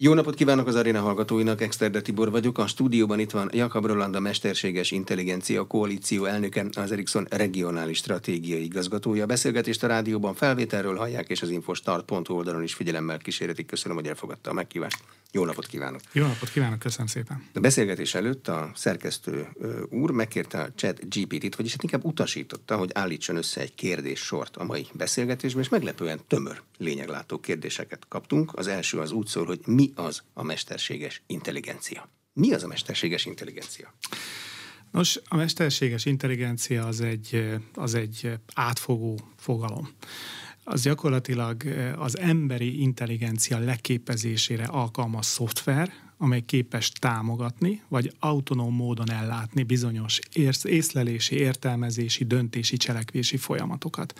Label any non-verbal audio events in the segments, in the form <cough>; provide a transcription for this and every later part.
Jó napot kívánok az aréna hallgatóinak, Exterde Tibor vagyok. A stúdióban itt van Jakab Roland, a Mesterséges Intelligencia Koalíció elnöke, az Ericsson regionális stratégiai igazgatója. A beszélgetést a rádióban felvételről hallják, és az infostart.hu oldalon is figyelemmel kísérletik. Köszönöm, hogy elfogadta a meghívást. Jó napot kívánok! Jó napot kívánok, köszönöm szépen! A beszélgetés előtt a szerkesztő úr megkérte a chat GPT-t, vagyis hát inkább utasította, hogy állítson össze egy kérdéssort a mai beszélgetésben, és meglepően tömör, lényeglátó kérdéseket kaptunk. Az első az úgy szól, hogy mi az a mesterséges intelligencia? Mi az a mesterséges intelligencia? Nos, a mesterséges intelligencia az egy, az egy átfogó fogalom az gyakorlatilag az emberi intelligencia leképezésére alkalmas szoftver, amely képes támogatni, vagy autonóm módon ellátni bizonyos észlelési, értelmezési, döntési, cselekvési folyamatokat.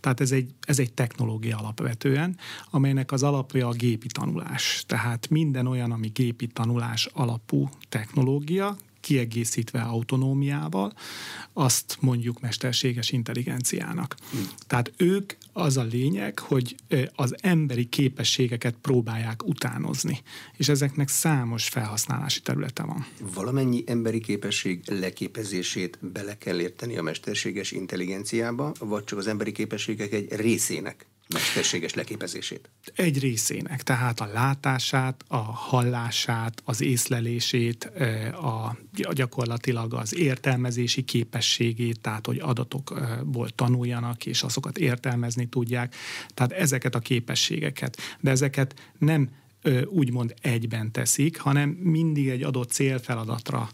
Tehát ez egy, ez egy technológia alapvetően, amelynek az alapja a gépi tanulás. Tehát minden olyan, ami gépi tanulás alapú technológia, kiegészítve autonómiával, azt mondjuk mesterséges intelligenciának. Hmm. Tehát ők az a lényeg, hogy az emberi képességeket próbálják utánozni, és ezeknek számos felhasználási területe van. Valamennyi emberi képesség leképezését bele kell érteni a mesterséges intelligenciába, vagy csak az emberi képességek egy részének mesterséges leképezését? Egy részének, tehát a látását, a hallását, az észlelését, a, gyakorlatilag az értelmezési képességét, tehát hogy adatokból tanuljanak, és azokat értelmezni tudják. Tehát ezeket a képességeket. De ezeket nem úgymond egyben teszik, hanem mindig egy adott célfeladatra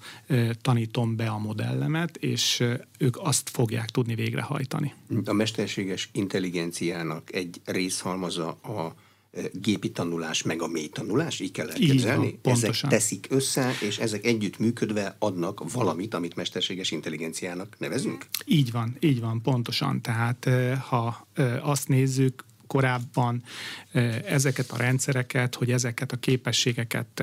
tanítom be a modellemet, és ők azt fogják tudni végrehajtani. A mesterséges intelligenciának egy részhalmaza a gépi tanulás, meg a mély tanulás, így kell elképzelni? Így van, ezek teszik össze, és ezek együtt működve adnak valamit, amit mesterséges intelligenciának nevezünk? Így van, így van, pontosan. Tehát ha azt nézzük, korábban ezeket a rendszereket, hogy ezeket a képességeket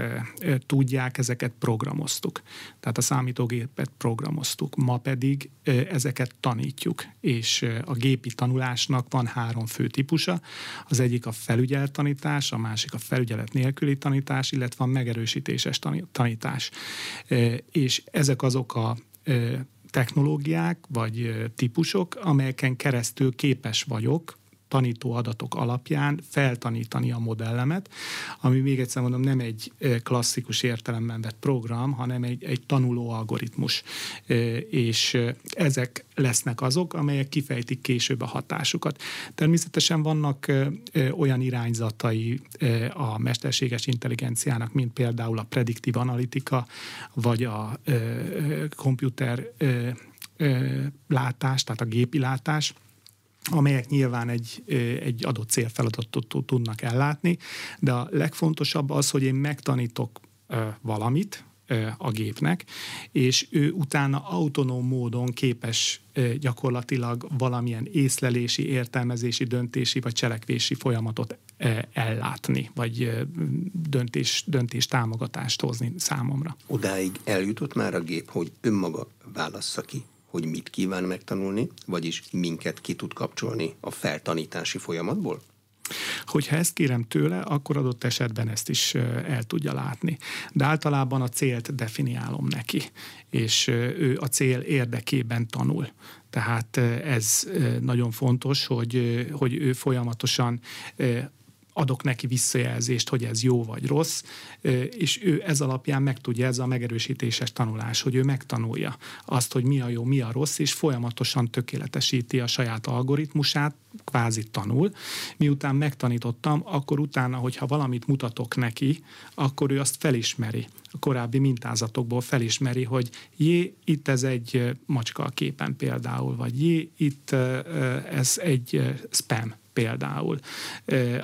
tudják, ezeket programoztuk. Tehát a számítógépet programoztuk. Ma pedig ezeket tanítjuk, és a gépi tanulásnak van három fő típusa. Az egyik a felügyelt tanítás, a másik a felügyelet nélküli tanítás, illetve a megerősítéses tanítás. És ezek azok a technológiák vagy típusok, amelyeken keresztül képes vagyok tanító adatok alapján feltanítani a modellemet, ami még egyszer mondom nem egy klasszikus értelemben vett program, hanem egy, egy tanuló algoritmus. És ezek lesznek azok, amelyek kifejtik később a hatásukat. Természetesen vannak olyan irányzatai a mesterséges intelligenciának, mint például a prediktív analitika, vagy a komputer látás, tehát a gépi látás, amelyek nyilván egy, egy adott célfeladatot tudnak ellátni, de a legfontosabb az, hogy én megtanítok valamit, a gépnek, és ő utána autonóm módon képes gyakorlatilag valamilyen észlelési, értelmezési, döntési vagy cselekvési folyamatot ellátni, vagy döntés, döntés támogatást hozni számomra. Odáig eljutott már a gép, hogy önmaga válassza ki hogy mit kíván megtanulni, vagyis minket ki tud kapcsolni a feltanítási folyamatból? Hogyha ezt kérem tőle, akkor adott esetben ezt is el tudja látni. De általában a célt definiálom neki, és ő a cél érdekében tanul. Tehát ez nagyon fontos, hogy, hogy ő folyamatosan adok neki visszajelzést, hogy ez jó vagy rossz, és ő ez alapján meg tudja, ez a megerősítéses tanulás, hogy ő megtanulja azt, hogy mi a jó, mi a rossz, és folyamatosan tökéletesíti a saját algoritmusát, kvázi tanul. Miután megtanítottam, akkor utána, hogyha valamit mutatok neki, akkor ő azt felismeri. A korábbi mintázatokból felismeri, hogy jé, itt ez egy macska a képen például, vagy jé, itt ez egy spam például,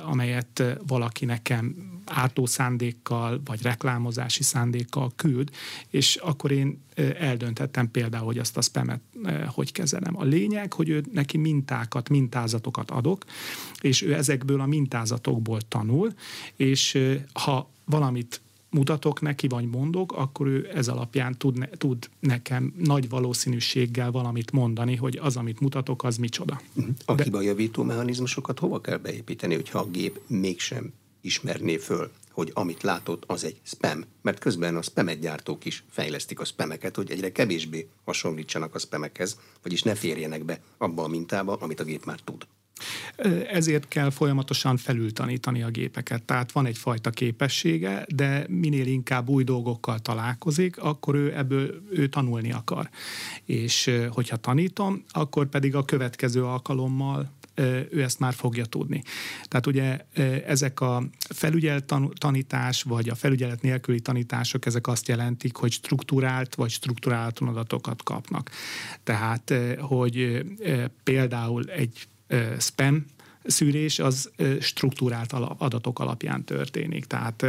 amelyet valaki nekem ártó szándékkal, vagy reklámozási szándékkal küld, és akkor én eldöntettem például, hogy azt a spamet hogy kezelem. A lényeg, hogy ő neki mintákat, mintázatokat adok, és ő ezekből a mintázatokból tanul, és ha valamit mutatok neki, vagy mondok, akkor ő ez alapján tud, ne, tud nekem nagy valószínűséggel valamit mondani, hogy az, amit mutatok, az micsoda. Mhm. A De... hibajavító mechanizmusokat hova kell beépíteni, hogyha a gép mégsem ismerné föl, hogy amit látott, az egy spam, mert közben a spamet gyártók is fejlesztik a spameket, hogy egyre kevésbé hasonlítsanak a spamekhez, vagyis ne férjenek be abba a mintába, amit a gép már tud. Ezért kell folyamatosan felültanítani a gépeket. Tehát van egyfajta képessége, de minél inkább új dolgokkal találkozik, akkor ő ebből ő tanulni akar. És hogyha tanítom, akkor pedig a következő alkalommal ő ezt már fogja tudni. Tehát ugye ezek a felügyelet tanítás, vagy a felügyelet nélküli tanítások, ezek azt jelentik, hogy struktúrált vagy struktúrálatlan adatokat kapnak. Tehát, hogy például egy spam szűrés az struktúrált adatok alapján történik. Tehát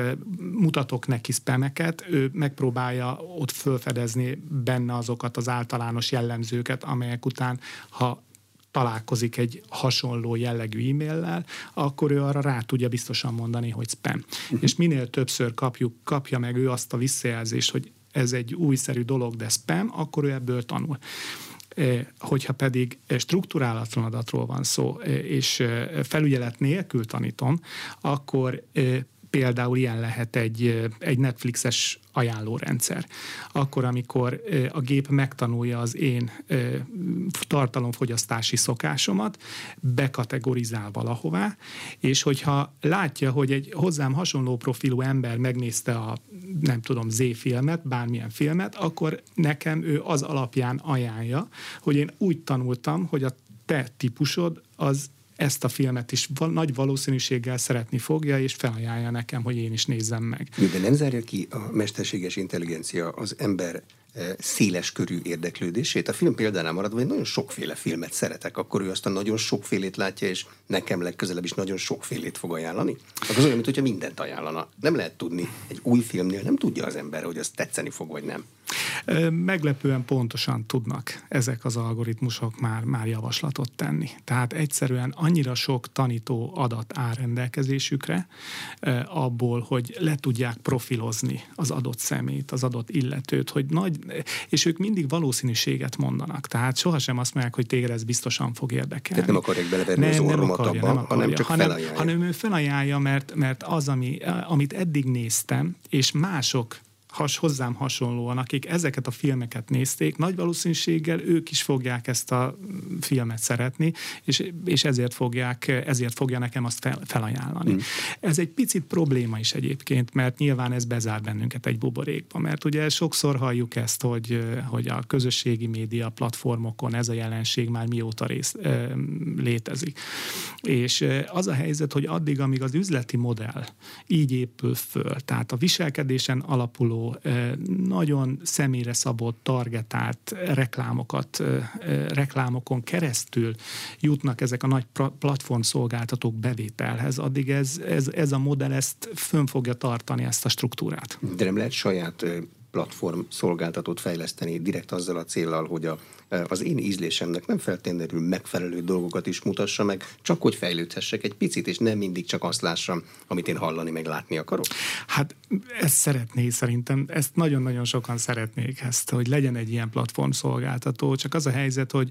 mutatok neki spameket, ő megpróbálja ott felfedezni benne azokat az általános jellemzőket, amelyek után, ha találkozik egy hasonló jellegű e-maillel, akkor ő arra rá tudja biztosan mondani, hogy spam. Uh-huh. És minél többször kapjuk, kapja meg ő azt a visszajelzést, hogy ez egy újszerű dolog, de spam, akkor ő ebből tanul. Eh, hogyha pedig struktúrálatlan adatról van szó, eh, és eh, felügyelet nélkül tanítom, akkor például ilyen lehet egy, egy Netflixes ajánlórendszer. Akkor, amikor a gép megtanulja az én tartalomfogyasztási szokásomat, bekategorizál valahová, és hogyha látja, hogy egy hozzám hasonló profilú ember megnézte a, nem tudom, Z-filmet, bármilyen filmet, akkor nekem ő az alapján ajánlja, hogy én úgy tanultam, hogy a te típusod az ezt a filmet is val- nagy valószínűséggel szeretni fogja, és felajánlja nekem, hogy én is nézzem meg. De nem zárja ki a mesterséges intelligencia az ember e, széles körű érdeklődését. A film példánál maradva, hogy nagyon sokféle filmet szeretek, akkor ő azt a nagyon sokfélét látja, és nekem legközelebb is nagyon sokfélét fog ajánlani. Akkor az olyan, mintha mindent ajánlana. Nem lehet tudni, egy új filmnél nem tudja az ember, hogy az tetszeni fog, vagy nem. Meglepően pontosan tudnak ezek az algoritmusok már, már javaslatot tenni. Tehát egyszerűen annyira sok tanító adat áll rendelkezésükre, abból, hogy le tudják profilozni az adott szemét, az adott illetőt, hogy nagy, és ők mindig valószínűséget mondanak. Tehát sohasem azt mondják, hogy téged ez biztosan fog érdekelni. Tehát nem akarják beleverni nem, az nem akarja, abba, nem akarja, hanem csak hanem, felajánlja. Hanem ő felajánlja, mert, mert az, ami, amit eddig néztem, és mások has, hozzám hasonlóan, akik ezeket a filmeket nézték, nagy valószínűséggel ők is fogják ezt a filmet szeretni, és, és ezért, fogják, ezért fogja nekem azt fel, felajánlani. Mm. Ez egy picit probléma is egyébként, mert nyilván ez bezár bennünket egy buborékba, mert ugye sokszor halljuk ezt, hogy, hogy a közösségi média platformokon ez a jelenség már mióta rész, létezik. És az a helyzet, hogy addig, amíg az üzleti modell így épül föl, tehát a viselkedésen alapuló nagyon személyre szabott, targetált reklámokat, reklámokon keresztül jutnak ezek a nagy platformszolgáltatók bevételhez, addig ez, ez, ez a modell ezt fönn fogja tartani ezt a struktúrát. De nem lehet saját platform szolgáltatót fejleszteni direkt azzal a célral, hogy a az én ízlésemnek nem feltétlenül megfelelő dolgokat is mutassa meg, csak hogy fejlődhessek egy picit, és nem mindig csak azt lássam, amit én hallani, meg látni akarok? Hát ezt szeretné szerintem, ezt nagyon-nagyon sokan szeretnék ezt, hogy legyen egy ilyen platform szolgáltató, csak az a helyzet, hogy,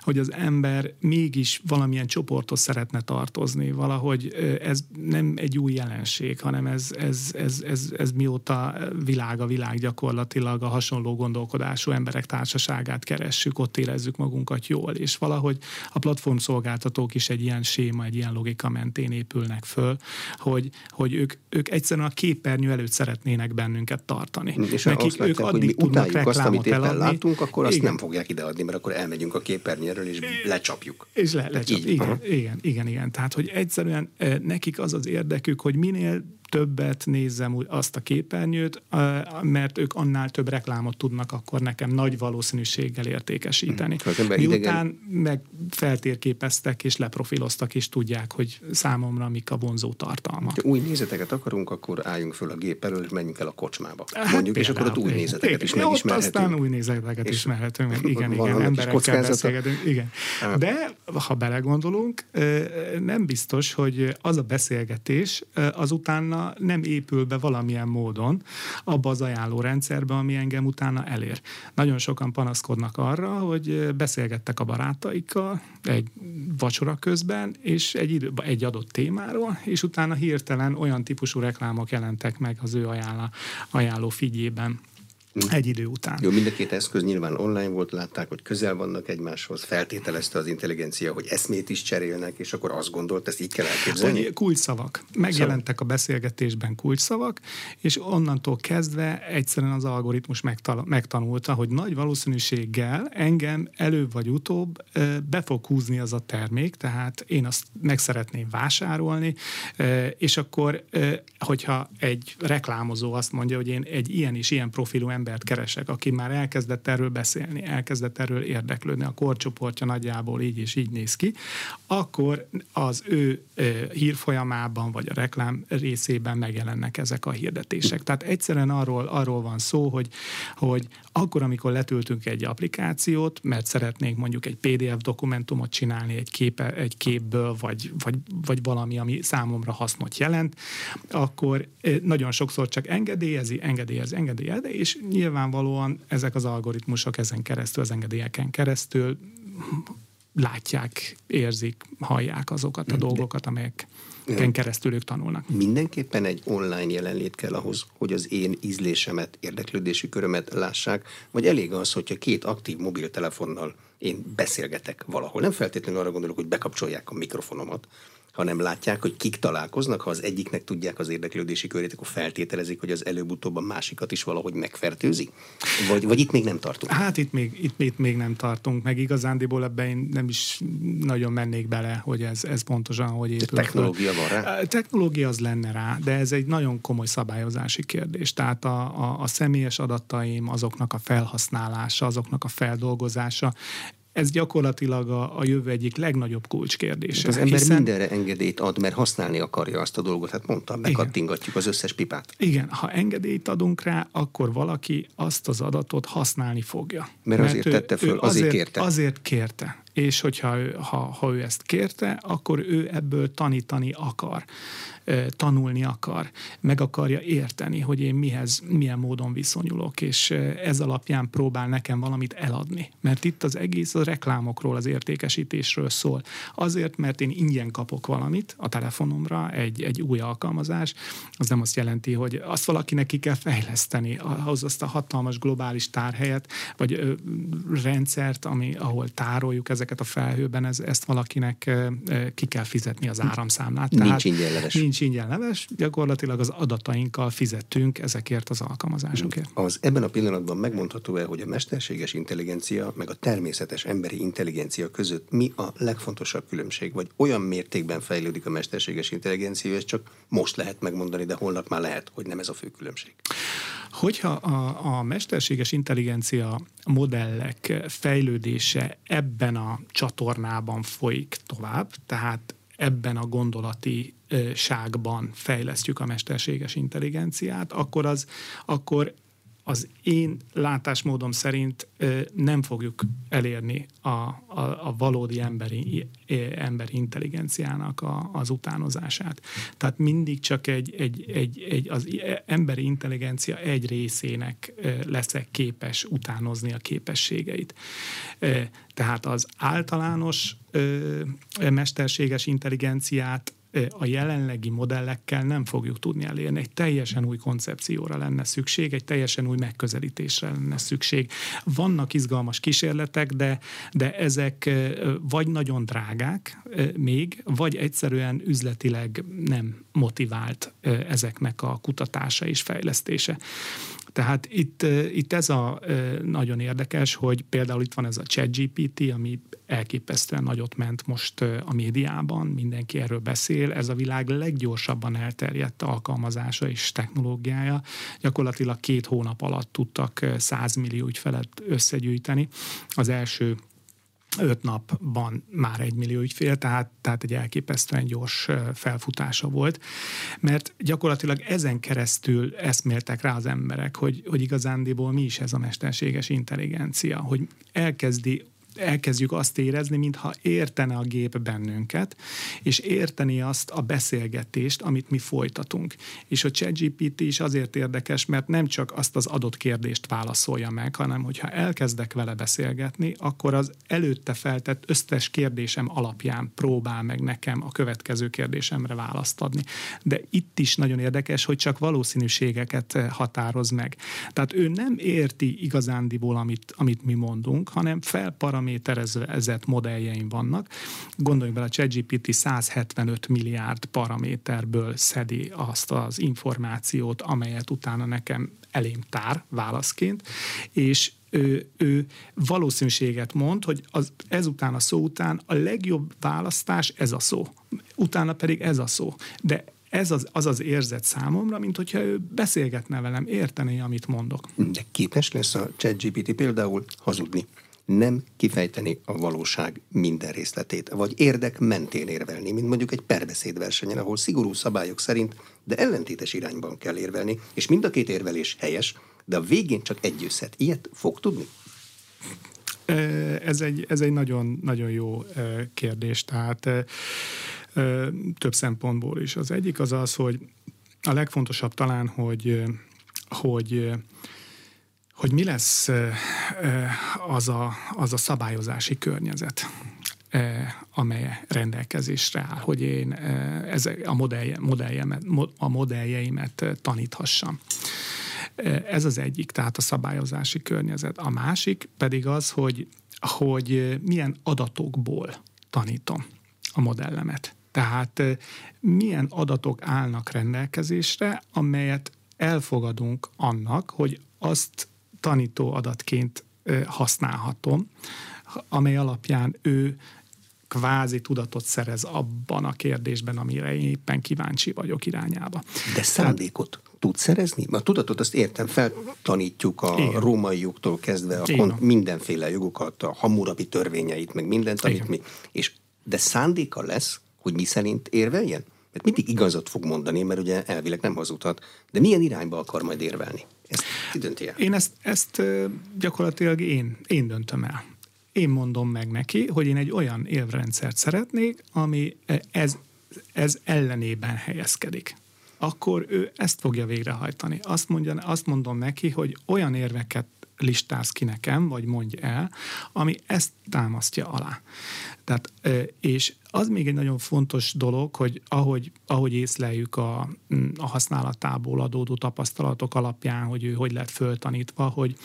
hogy az ember mégis valamilyen csoporthoz szeretne tartozni, valahogy ez nem egy új jelenség, hanem ez, ez, ez, ez, ez mióta világ a világ gyakorlatilag a hasonló gondolkodású emberek társaságát keressük, érezzük, ott érezzük magunkat jól, és valahogy a platform szolgáltatók is egy ilyen séma, egy ilyen logika mentén épülnek föl, hogy, hogy ők, ők egyszerűen a képernyő előtt szeretnének bennünket tartani. És Nekik, azt ők addig hogy mi tudnak azt, amit éppen eladni. látunk, akkor azt igen. nem fogják ideadni, mert akkor elmegyünk a képernyőről, és lecsapjuk. És le, lecsapjuk. Igen, igen, igen, igen. Tehát, hogy egyszerűen eh, nekik az az érdekük, hogy minél többet nézzem azt a képernyőt, mert ők annál több reklámot tudnak akkor nekem nagy valószínűséggel értékesíteni. Hmm. Miután idegen... meg feltérképeztek és leprofiloztak, és tudják, hogy számomra mik a vonzó tartalma. Ha új nézeteket akarunk, akkor álljunk föl a gép elől, és menjünk el a kocsmába. Hát Mondjuk, és akkor ott új nézeteket is megismerhetünk. Aztán új nézeteket és ismerhetünk. <laughs> Igen, igen, emberekkel beszélgetünk. Igen. De ha belegondolunk, nem biztos, hogy az a beszélgetés azután utána nem épül be valamilyen módon abba az ajánló ami engem utána elér. Nagyon sokan panaszkodnak arra, hogy beszélgettek a barátaikkal egy vacsora közben, és egy, idő, egy adott témáról, és utána hirtelen olyan típusú reklámok jelentek meg az ő ajánló, ajánló figyében egy idő után. Jó, mind a két eszköz nyilván online volt, látták, hogy közel vannak egymáshoz, feltételezte az intelligencia, hogy eszmét is cserélnek, és akkor azt gondolt, ezt így kell elképzelni. Hogy kulcsszavak. Megjelentek a beszélgetésben kulcsszavak, és onnantól kezdve egyszerűen az algoritmus megtanulta, hogy nagy valószínűséggel engem előbb vagy utóbb be fog húzni az a termék, tehát én azt meg szeretném vásárolni, és akkor, hogyha egy reklámozó azt mondja, hogy én egy ilyen és ilyen profilú ember embert keresek, aki már elkezdett erről beszélni, elkezdett erről érdeklődni, a korcsoportja nagyjából így és így néz ki, akkor az ő hírfolyamában vagy a reklám részében megjelennek ezek a hirdetések. Tehát egyszerűen arról, arról van szó, hogy, hogy akkor, amikor letöltünk egy applikációt, mert szeretnénk mondjuk egy PDF dokumentumot csinálni egy, képe, egy képből, vagy, vagy, vagy valami, ami számomra hasznot jelent, akkor nagyon sokszor csak engedélyezi, engedélyezi, engedélyezi, és nyilvánvalóan ezek az algoritmusok ezen keresztül, az engedélyeken keresztül látják, érzik, hallják azokat a dolgokat, amelyek ken keresztül ők tanulnak. Mindenképpen egy online jelenlét kell ahhoz, hogy az én ízlésemet, érdeklődési körömet lássák, vagy elég az, hogyha két aktív mobiltelefonnal én beszélgetek valahol. Nem feltétlenül arra gondolok, hogy bekapcsolják a mikrofonomat, hanem látják, hogy kik találkoznak, ha az egyiknek tudják az érdeklődési körét, akkor feltételezik, hogy az előbb-utóbb a másikat is valahogy megfertőzi? Vagy, vagy itt még nem tartunk? Hát itt még, itt, itt még nem tartunk, meg igazándiból ebben én nem is nagyon mennék bele, hogy ez, ez pontosan hogy épül. De technológia van rá? A technológia az lenne rá, de ez egy nagyon komoly szabályozási kérdés. Tehát a, a, a személyes adataim, azoknak a felhasználása, azoknak a feldolgozása, ez gyakorlatilag a, a jövő egyik legnagyobb kulcskérdése. Az ember hiszen... mindenre engedélyt ad, mert használni akarja azt a dolgot. Hát mondtam, bekattingatjuk az összes pipát. Igen, ha engedélyt adunk rá, akkor valaki azt az adatot használni fogja. Mert, mert azért ő, tette föl, azért, azért kérte. Azért kérte. És hogyha ő, ha, ha ő ezt kérte, akkor ő ebből tanítani akar tanulni akar, meg akarja érteni, hogy én mihez, milyen módon viszonyulok, és ez alapján próbál nekem valamit eladni. Mert itt az egész a reklámokról, az értékesítésről szól. Azért, mert én ingyen kapok valamit a telefonomra, egy, egy új alkalmazás, az nem azt jelenti, hogy azt valakinek ki kell fejleszteni, ahhoz azt a hatalmas globális tárhelyet, vagy ö, rendszert, ami, ahol tároljuk ezeket a felhőben, ez, ezt valakinek ö, ki kell fizetni az áramszámlát. Nincs Tehát ingyenleves. Nincs nincs ingyen leves, gyakorlatilag az adatainkkal fizettünk ezekért az alkalmazásokért. Az ebben a pillanatban megmondható-e, hogy a mesterséges intelligencia meg a természetes emberi intelligencia között mi a legfontosabb különbség? Vagy olyan mértékben fejlődik a mesterséges intelligencia, ez csak most lehet megmondani, de holnap már lehet, hogy nem ez a fő különbség? Hogyha a, a mesterséges intelligencia modellek fejlődése ebben a csatornában folyik tovább, tehát ebben a gondolati ságban fejlesztjük a mesterséges intelligenciát, akkor az, akkor az én látásmódom szerint nem fogjuk elérni a, a, a valódi emberi, emberi intelligenciának a, az utánozását. Tehát mindig csak egy, egy, egy, egy, az emberi intelligencia egy részének leszek képes utánozni a képességeit. Tehát az általános mesterséges intelligenciát a jelenlegi modellekkel nem fogjuk tudni elérni. Egy teljesen új koncepcióra lenne szükség, egy teljesen új megközelítésre lenne szükség. Vannak izgalmas kísérletek, de, de ezek vagy nagyon drágák még, vagy egyszerűen üzletileg nem motivált ezeknek a kutatása és fejlesztése. Tehát itt, itt ez a nagyon érdekes, hogy például itt van ez a ChatGPT, ami elképesztően nagyot ment most a médiában, mindenki erről beszél, ez a világ leggyorsabban elterjedt alkalmazása és technológiája. Gyakorlatilag két hónap alatt tudtak 100 millió ügyfelet összegyűjteni. Az első öt napban már egy millió ügyfél, tehát, tehát egy elképesztően gyors felfutása volt, mert gyakorlatilag ezen keresztül eszméltek rá az emberek, hogy, hogy igazándiból mi is ez a mesterséges intelligencia, hogy elkezdi elkezdjük azt érezni, mintha értene a gép bennünket, és érteni azt a beszélgetést, amit mi folytatunk. És a ChatGPT is azért érdekes, mert nem csak azt az adott kérdést válaszolja meg, hanem hogyha elkezdek vele beszélgetni, akkor az előtte feltett összes kérdésem alapján próbál meg nekem a következő kérdésemre választ adni. De itt is nagyon érdekes, hogy csak valószínűségeket határoz meg. Tehát ő nem érti igazándiból, amit, amit mi mondunk, hanem felparaméterezett modelljeim vannak. Gondoljunk bele, a ChatGPT 175 milliárd paraméterből szedi azt az információt, amelyet utána nekem elém tár válaszként, és ő, ő valószínűséget mond, hogy az, ezután a szó után a legjobb választás ez a szó, utána pedig ez a szó. De ez az, az az érzet számomra, mint hogyha ő beszélgetne velem, értené, amit mondok. De képes lesz a ChatGPT például hazudni nem kifejteni a valóság minden részletét, vagy érdek mentén érvelni, mint mondjuk egy perbeszédversenyen, ahol szigorú szabályok szerint, de ellentétes irányban kell érvelni, és mind a két érvelés helyes, de a végén csak egy összet. Ilyet fog tudni? Ez egy, ez egy nagyon, nagyon jó kérdés, tehát több szempontból is. Az egyik az az, hogy a legfontosabb talán, hogy, hogy hogy mi lesz az a, az a szabályozási környezet, amely rendelkezésre áll, hogy én ezek a, modellje, modelljemet, a modelljeimet taníthassam. Ez az egyik, tehát a szabályozási környezet. A másik pedig az, hogy, hogy milyen adatokból tanítom a modellemet. Tehát milyen adatok állnak rendelkezésre, amelyet elfogadunk annak, hogy azt tanító adatként használhatom, amely alapján ő kvázi tudatot szerez abban a kérdésben, amire én éppen kíváncsi vagyok irányába. De szándékot tud szerezni? A tudatot azt értem, feltanítjuk a Igen. római jogtól kezdve a kon- mindenféle jogokat, a hamurabi törvényeit, meg mindent, amit mi. És de szándéka lesz, hogy mi szerint érveljen? Mert mindig igazat fog mondani, mert ugye elvileg nem hazudhat, de milyen irányba akar majd érvelni? Ezt ki dönti el? Én ezt, ezt gyakorlatilag én, én döntöm el. Én mondom meg neki, hogy én egy olyan élvrendszert szeretnék, ami ez, ez ellenében helyezkedik akkor ő ezt fogja végrehajtani. Azt, mondja, azt mondom neki, hogy olyan érveket listáz ki nekem, vagy mondj el, ami ezt támasztja alá. Tehát, és az még egy nagyon fontos dolog, hogy ahogy, ahogy észleljük a, a használatából adódó tapasztalatok alapján, hogy ő hogy lett föltanítva, hogy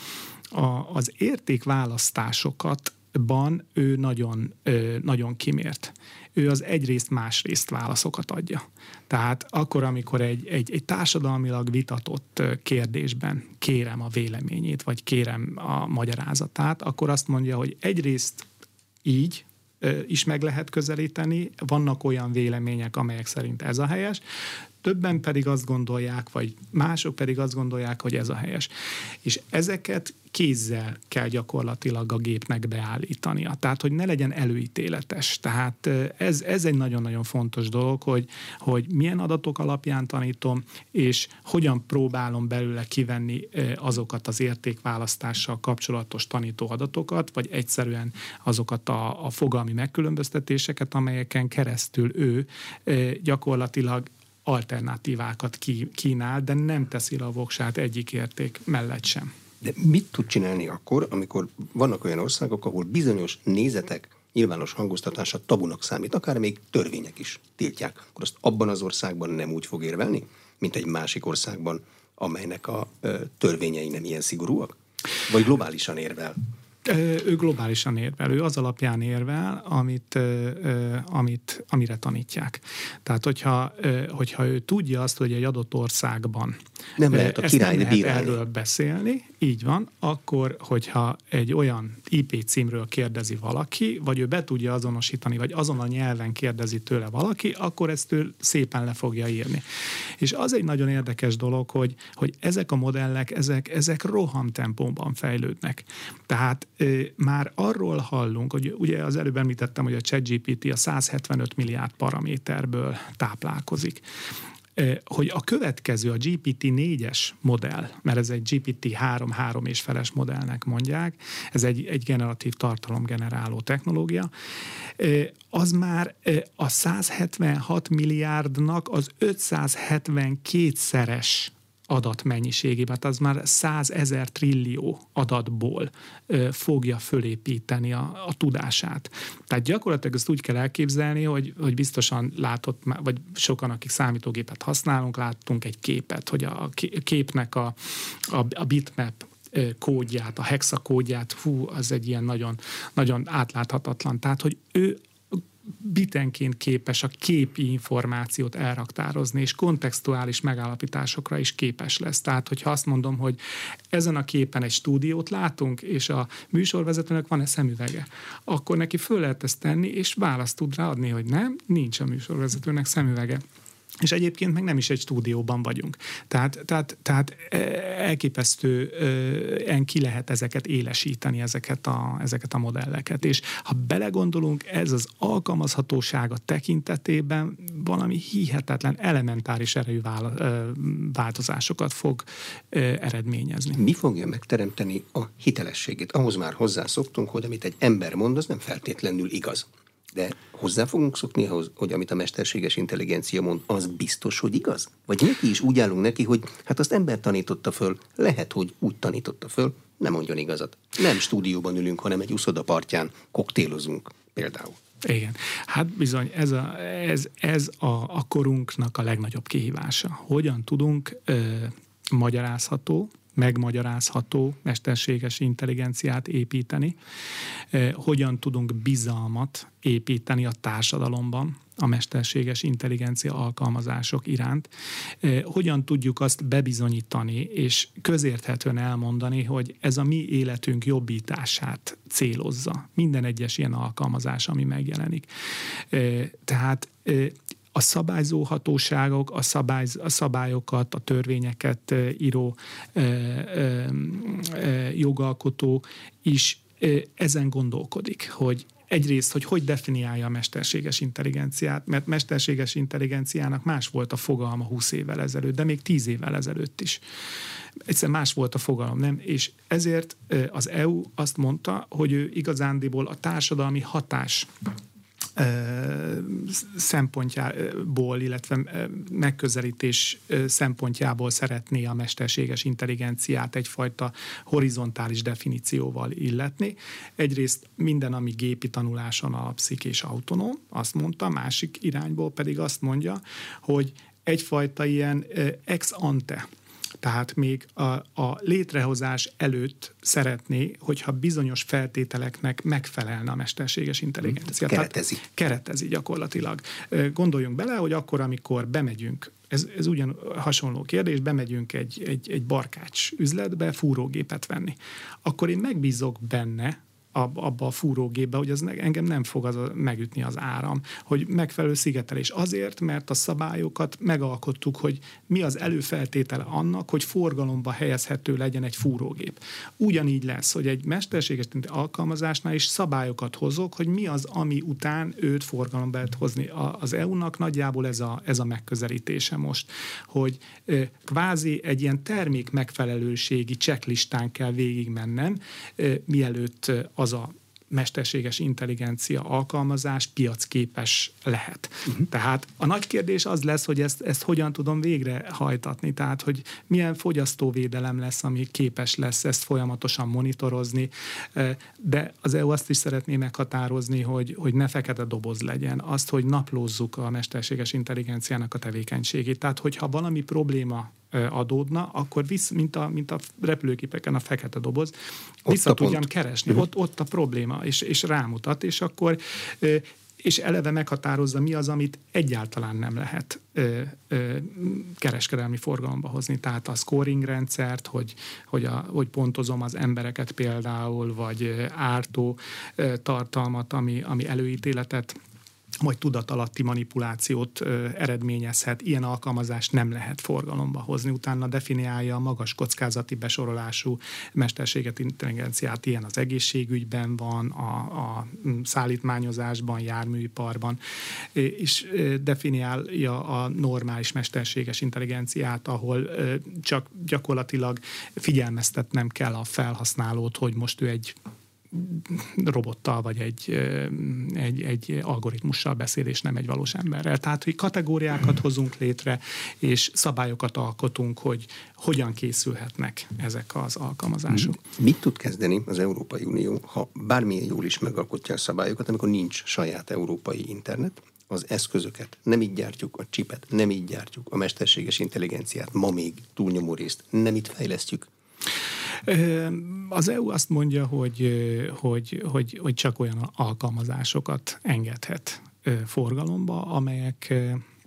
a, az értékválasztásokat ban ő nagyon, nagyon kimért. Ő az egyrészt másrészt válaszokat adja. Tehát akkor, amikor egy, egy, egy társadalmilag vitatott kérdésben kérem a véleményét, vagy kérem a magyarázatát, akkor azt mondja, hogy egyrészt így, is meg lehet közelíteni, vannak olyan vélemények, amelyek szerint ez a helyes, többen pedig azt gondolják, vagy mások pedig azt gondolják, hogy ez a helyes. És ezeket kézzel kell gyakorlatilag a gépnek beállítania. Tehát, hogy ne legyen előítéletes. Tehát ez, ez egy nagyon-nagyon fontos dolog, hogy, hogy milyen adatok alapján tanítom, és hogyan próbálom belőle kivenni azokat az értékválasztással kapcsolatos tanító adatokat, vagy egyszerűen azokat a, a fogalmi megkülönböztetéseket, amelyeken keresztül ő gyakorlatilag alternatívákat kínál, de nem teszi le a voksát egyik érték mellett sem. De mit tud csinálni akkor, amikor vannak olyan országok, ahol bizonyos nézetek nyilvános hangoztatása tabunak számít, akár még törvények is tiltják, akkor azt abban az országban nem úgy fog érvelni, mint egy másik országban, amelynek a törvényei nem ilyen szigorúak? Vagy globálisan érvel? Ő globálisan érvel, ő az alapján érvel, amit, amit, amire tanítják. Tehát, hogyha, hogyha ő tudja azt, hogy egy adott országban nem lehet a király nem lehet erről beszélni, így van, akkor, hogyha egy olyan IP címről kérdezi valaki, vagy ő be tudja azonosítani, vagy azon a nyelven kérdezi tőle valaki, akkor ezt ő szépen le fogja írni. És az egy nagyon érdekes dolog, hogy, hogy ezek a modellek, ezek, ezek rohamtempóban fejlődnek. Tehát már arról hallunk, hogy ugye az előbb említettem, hogy a ChatGPT a 175 milliárd paraméterből táplálkozik hogy a következő, a GPT-4-es modell, mert ez egy GPT-3, 3 és feles modellnek mondják, ez egy, egy generatív tartalomgeneráló technológia, az már a 176 milliárdnak az 572-szeres adatmennyiségében, az már százezer trillió adatból ö, fogja fölépíteni a, a tudását. Tehát gyakorlatilag ezt úgy kell elképzelni, hogy, hogy biztosan látott, vagy sokan, akik számítógépet használunk, láttunk egy képet, hogy a képnek a, a, a bitmap kódját, a hexa kódját, fú, az egy ilyen nagyon, nagyon átláthatatlan. Tehát, hogy ő bitenként képes a képi információt elraktározni, és kontextuális megállapításokra is képes lesz. Tehát, hogyha azt mondom, hogy ezen a képen egy stúdiót látunk, és a műsorvezetőnek van-e szemüvege, akkor neki föl lehet ezt tenni, és választ tud rá adni, hogy nem, nincs a műsorvezetőnek szemüvege. És egyébként meg nem is egy stúdióban vagyunk. Tehát, tehát, tehát e, elképesztően ki lehet ezeket élesíteni, ezeket a, ezeket a modelleket. És ha belegondolunk, ez az alkalmazhatósága tekintetében valami hihetetlen, elementáris erejű változásokat fog eredményezni. Mi fogja megteremteni a hitelességét? Ahhoz már hozzászoktunk, hogy amit egy ember mond, az nem feltétlenül igaz. De hozzá fogunk szokni ahhoz, hogy amit a mesterséges intelligencia mond, az biztos, hogy igaz? Vagy neki is úgy állunk neki, hogy hát azt ember tanította föl, lehet, hogy úgy tanította föl, nem mondjon igazat. Nem stúdióban ülünk, hanem egy uszoda partján koktélozunk például. Igen. Hát bizony, ez a, ez, ez a, a korunknak a legnagyobb kihívása. Hogyan tudunk ö, magyarázható, megmagyarázható mesterséges intelligenciát építeni, eh, hogyan tudunk bizalmat építeni a társadalomban a mesterséges intelligencia alkalmazások iránt, eh, hogyan tudjuk azt bebizonyítani és közérthetően elmondani, hogy ez a mi életünk jobbítását célozza. Minden egyes ilyen alkalmazás, ami megjelenik. Eh, tehát a szabályzó hatóságok, a, szabály, a szabályokat, a törvényeket író e, e, e, jogalkotó is ezen gondolkodik, hogy egyrészt, hogy hogy definiálja a mesterséges intelligenciát, mert mesterséges intelligenciának más volt a fogalma 20 évvel ezelőtt, de még 10 évvel ezelőtt is. Egyszerűen más volt a fogalom, nem? És ezért az EU azt mondta, hogy ő igazándiból a társadalmi hatás szempontjából, illetve megközelítés szempontjából szeretné a mesterséges intelligenciát egyfajta horizontális definícióval illetni. Egyrészt minden, ami gépi tanuláson alapszik és autonóm, azt mondta, másik irányból pedig azt mondja, hogy egyfajta ilyen ex ante tehát még a, a létrehozás előtt szeretné, hogyha bizonyos feltételeknek megfelelne a mesterséges intelligencia. Keretezi. Tehát keretezi gyakorlatilag. Gondoljunk bele, hogy akkor, amikor bemegyünk ez, ez ugyan hasonló kérdés, bemegyünk egy, egy, egy barkács üzletbe fúrógépet venni. Akkor én megbízok benne, abba a fúrógépbe, hogy az engem nem fog az megütni az áram, hogy megfelelő szigetelés. Azért, mert a szabályokat megalkottuk, hogy mi az előfeltétele annak, hogy forgalomba helyezhető legyen egy fúrógép. Ugyanígy lesz, hogy egy mesterséges alkalmazásnál is szabályokat hozok, hogy mi az, ami után őt forgalomba lehet hozni. Az EU-nak nagyjából ez a, ez a megközelítése most, hogy kvázi egy ilyen termék megfelelőségi checklistán kell végigmennem, mielőtt az a mesterséges intelligencia alkalmazás piacképes lehet. Uh-huh. Tehát a nagy kérdés az lesz, hogy ezt, ezt hogyan tudom végrehajtatni, tehát hogy milyen fogyasztóvédelem lesz, ami képes lesz ezt folyamatosan monitorozni, de az EU azt is szeretné meghatározni, hogy, hogy ne fekete doboz legyen, azt, hogy naplózzuk a mesterséges intelligenciának a tevékenységét. Tehát, hogyha valami probléma adódna, akkor visz, mint a, mint a repülőképeken a fekete doboz, vissza tudjam pont. keresni. Uh-huh. Ott, ott a probléma, és, és rámutat, és akkor és eleve meghatározza, mi az, amit egyáltalán nem lehet ö, ö, kereskedelmi forgalomba hozni. Tehát a scoring rendszert, hogy, hogy, a, hogy pontozom az embereket például, vagy ártó ö, tartalmat, ami, ami előítéletet vagy tudatalatti manipulációt ö, eredményezhet. Ilyen alkalmazást nem lehet forgalomba hozni. Utána definiálja a magas kockázati besorolású mesterséget intelligenciát. Ilyen az egészségügyben van, a, a szállítmányozásban, járműiparban, és definiálja a normális mesterséges intelligenciát, ahol ö, csak gyakorlatilag figyelmeztetnem kell a felhasználót, hogy most ő egy robottal, vagy egy, egy, egy algoritmussal beszél, és nem egy valós emberrel. Tehát, hogy kategóriákat hozunk létre, és szabályokat alkotunk, hogy hogyan készülhetnek ezek az alkalmazások. Mit tud kezdeni az Európai Unió, ha bármilyen jól is megalkotja a szabályokat, amikor nincs saját európai internet, az eszközöket, nem így gyártjuk a csipet, nem így gyártjuk a mesterséges intelligenciát, ma még túlnyomó részt, nem itt fejlesztjük, az EU azt mondja, hogy, hogy, hogy, hogy csak olyan alkalmazásokat engedhet forgalomba, amelyek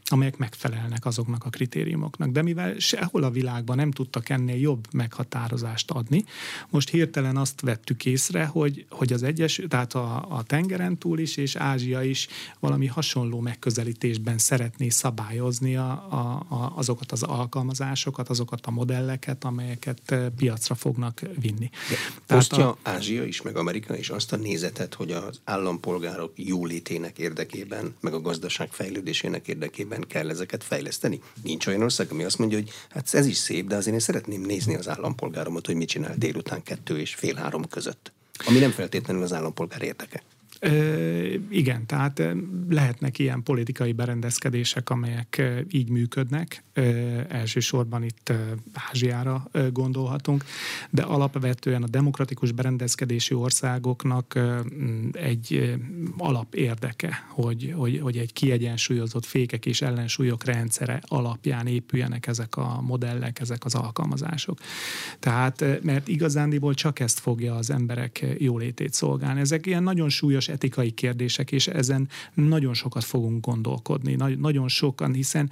amelyek megfelelnek azoknak a kritériumoknak. De mivel sehol a világban nem tudtak ennél jobb meghatározást adni, most hirtelen azt vettük észre, hogy, hogy az egyes, tehát a, a tengeren túl is és Ázsia is valami hasonló megközelítésben szeretné szabályozni a, a, a, azokat az alkalmazásokat, azokat a modelleket, amelyeket eh, piacra fognak vinni. De tehát osztja a, Ázsia is, meg Amerika is azt a nézetet, hogy az állampolgárok jólétének érdekében, meg a gazdaság fejlődésének érdekében kell ezeket fejleszteni. Nincs olyan ország, ami azt mondja, hogy hát ez is szép, de azért én szeretném nézni az állampolgáromat, hogy mit csinál délután kettő és fél három között. Ami nem feltétlenül az állampolgár érdeke. Igen, tehát lehetnek ilyen politikai berendezkedések, amelyek így működnek. Elsősorban itt Ázsiára gondolhatunk, de alapvetően a demokratikus berendezkedési országoknak egy alap érdeke, hogy, hogy, hogy egy kiegyensúlyozott fékek és ellensúlyok rendszere alapján épüljenek ezek a modellek, ezek az alkalmazások. Tehát, mert igazándiból csak ezt fogja az emberek jólétét szolgálni. Ezek ilyen nagyon súlyos etikai kérdések, és ezen nagyon sokat fogunk gondolkodni, nagyon sokan, hiszen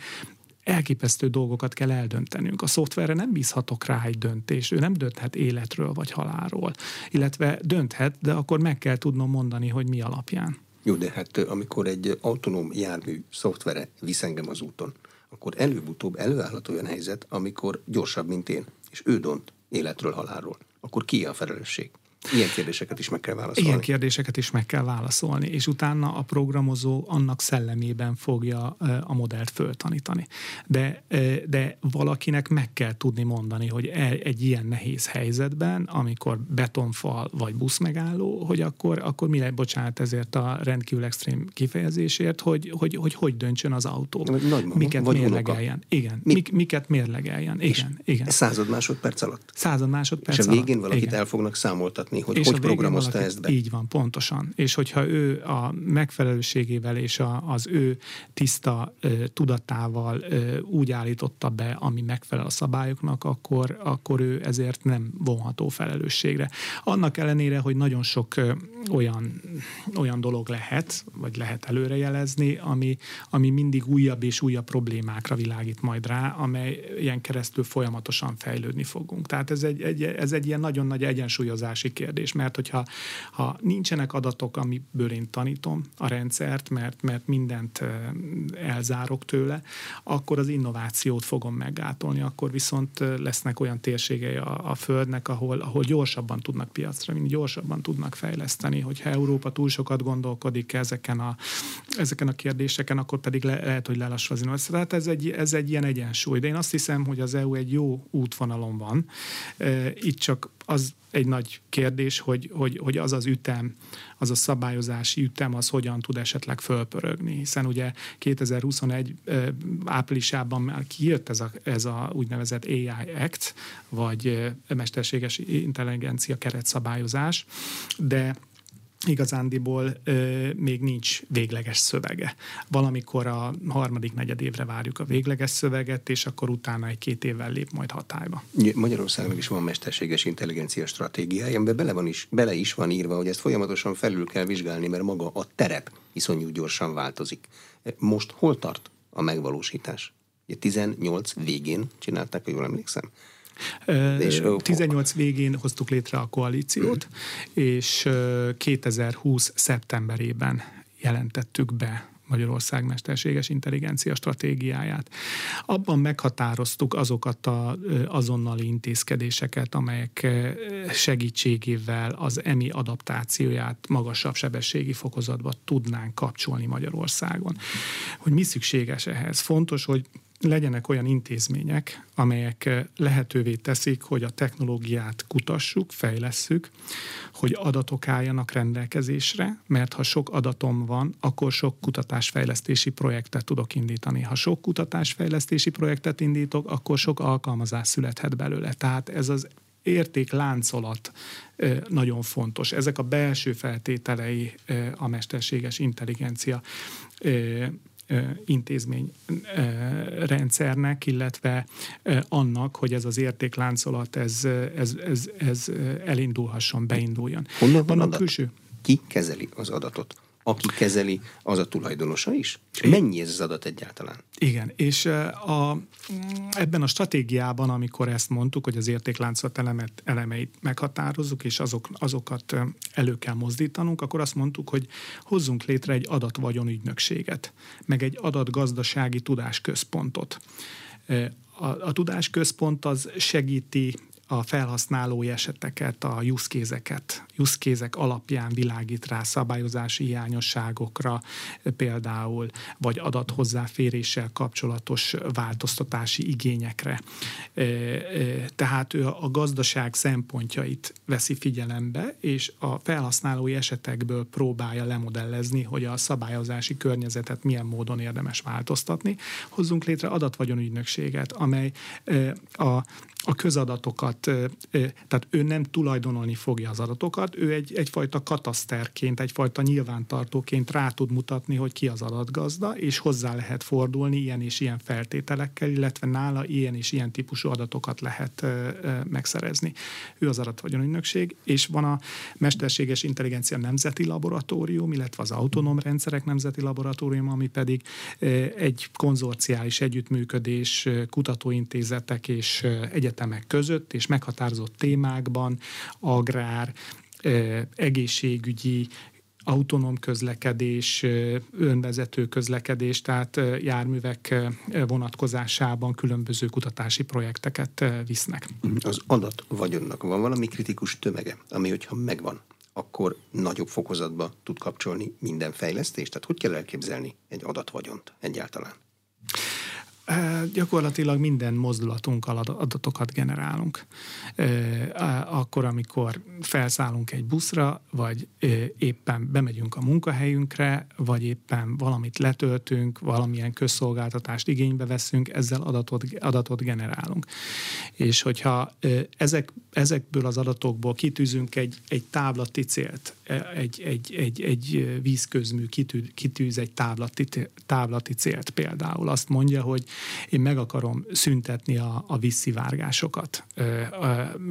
elképesztő dolgokat kell eldöntenünk. A szoftverre nem bízhatok rá egy döntés, ő nem dönthet életről vagy halálról, illetve dönthet, de akkor meg kell tudnom mondani, hogy mi alapján. Jó, de hát amikor egy autonóm jármű szoftvere visz engem az úton, akkor előbb-utóbb előállhat olyan helyzet, amikor gyorsabb, mint én, és ő dönt életről, halálról. Akkor ki a felelősség? Ilyen kérdéseket is meg kell válaszolni. Ilyen kérdéseket is meg kell válaszolni, és utána a programozó annak szellemében fogja a modellt föltanítani. De, de valakinek meg kell tudni mondani, hogy e, egy ilyen nehéz helyzetben, amikor betonfal vagy buszmegálló, hogy akkor, akkor mi lehet, bocsánat ezért a rendkívül extrém kifejezésért, hogy hogy, hogy, hogy döntsön az autó. Nagymama, miket vagy mérlegeljen. Unoka. Igen, Mi? Mik, miket mérlegeljen. Igen, igen. Század másodperc alatt? Század másodperc És a végén alatt. valakit igen. el fognak számoltatni látni, hogy és hogy programozta valaki, ezt be. Így van, pontosan. És hogyha ő a megfelelőségével és a, az ő tiszta ö, tudatával ö, úgy állította be, ami megfelel a szabályoknak, akkor, akkor ő ezért nem vonható felelősségre. Annak ellenére, hogy nagyon sok ö, olyan, olyan dolog lehet, vagy lehet előrejelezni, ami, ami mindig újabb és újabb problémákra világít majd rá, amely ilyen keresztül folyamatosan fejlődni fogunk. Tehát ez egy, egy, ez egy ilyen nagyon nagy egyensúlyozási kérdés, mert hogyha ha nincsenek adatok, amiből én tanítom a rendszert, mert, mert mindent elzárok tőle, akkor az innovációt fogom meggátolni, akkor viszont lesznek olyan térségei a, a Földnek, ahol, ahol gyorsabban tudnak piacra vinni, gyorsabban tudnak fejleszteni, hogyha Európa túl sokat gondolkodik ezeken a, ezeken a kérdéseken, akkor pedig le, lehet, hogy lelassul az innováció. Tehát ez egy, ez egy ilyen egyensúly. De én azt hiszem, hogy az EU egy jó útvonalon van. Itt csak az egy nagy kérdés, hogy, hogy, hogy az az ütem, az a szabályozási ütem, az hogyan tud esetleg fölpörögni. Hiszen ugye 2021 áprilisában már kijött ez a, ez a úgynevezett AI Act, vagy mesterséges intelligencia keretszabályozás, de igazándiból ö, még nincs végleges szövege. Valamikor a harmadik negyedévre várjuk a végleges szöveget, és akkor utána egy-két évvel lép majd hatályba. Magyarországnak is van mesterséges intelligencia stratégiája, amiben bele, van is, bele is van írva, hogy ezt folyamatosan felül kell vizsgálni, mert maga a terep iszonyú gyorsan változik. Most hol tart a megvalósítás? 18 végén csinálták, hogy jól emlékszem. És 18 végén hoztuk létre a koalíciót, és 2020 szeptemberében jelentettük be Magyarország mesterséges intelligencia stratégiáját. Abban meghatároztuk azokat az azonnali intézkedéseket, amelyek segítségével az EMI adaptációját magasabb sebességi fokozatba tudnánk kapcsolni Magyarországon. Hogy mi szükséges ehhez? Fontos, hogy legyenek olyan intézmények, amelyek eh, lehetővé teszik, hogy a technológiát kutassuk, fejlesszük, hogy adatok álljanak rendelkezésre, mert ha sok adatom van, akkor sok kutatásfejlesztési projektet tudok indítani. Ha sok kutatásfejlesztési projektet indítok, akkor sok alkalmazás születhet belőle. Tehát ez az értékláncolat eh, nagyon fontos. Ezek a belső feltételei eh, a mesterséges intelligencia intézmény rendszernek, illetve annak, hogy ez az értékláncolat ez, ez, ez, ez elindulhasson, beinduljon. Honnan van, van a külső? Ki kezeli az adatot? Aki kezeli, az a tulajdonosa is? És mennyi ez az adat egyáltalán? Igen, és a, ebben a stratégiában, amikor ezt mondtuk, hogy az értékláncot elemet, elemeit meghatározzuk, és azok, azokat elő kell mozdítanunk, akkor azt mondtuk, hogy hozzunk létre egy adatvagyonügynökséget, meg egy adatgazdasági tudásközpontot. A, a tudásközpont az segíti a felhasználói eseteket, a use case alapján világít rá szabályozási hiányosságokra például, vagy adathozzáféréssel kapcsolatos változtatási igényekre. Tehát ő a gazdaság szempontjait veszi figyelembe, és a felhasználói esetekből próbálja lemodellezni, hogy a szabályozási környezetet milyen módon érdemes változtatni. Hozzunk létre adatvagyonügynökséget, amely a a közadatokat, tehát ő nem tulajdonolni fogja az adatokat, ő egy, egyfajta kataszterként, egyfajta nyilvántartóként rá tud mutatni, hogy ki az adatgazda, és hozzá lehet fordulni ilyen és ilyen feltételekkel, illetve nála ilyen és ilyen típusú adatokat lehet megszerezni. Ő az adatvagyonügynökség, és van a Mesterséges Intelligencia Nemzeti Laboratórium, illetve az Autonóm Rendszerek Nemzeti Laboratórium, ami pedig egy konzorciális együttműködés, kutatóintézetek és egyetemek egyetemek között, és meghatározott témákban, agrár, egészségügyi, autonóm közlekedés, önvezető közlekedés, tehát járművek vonatkozásában különböző kutatási projekteket visznek. Az adat vagyonnak van valami kritikus tömege, ami hogyha megvan, akkor nagyobb fokozatba tud kapcsolni minden fejlesztést? Tehát hogy kell elképzelni egy adatvagyont egyáltalán? Gyakorlatilag minden mozdulatunkkal adatokat generálunk. Akkor, amikor felszállunk egy buszra, vagy éppen bemegyünk a munkahelyünkre, vagy éppen valamit letöltünk, valamilyen közszolgáltatást igénybe veszünk, ezzel adatot, adatot generálunk. És hogyha ezek, ezekből az adatokból kitűzünk egy, egy táblati célt, egy, egy, egy, egy vízközmű kitűz, kitűz egy táblati, táblati célt például, azt mondja, hogy én meg akarom szüntetni a, a vízszivárgásokat,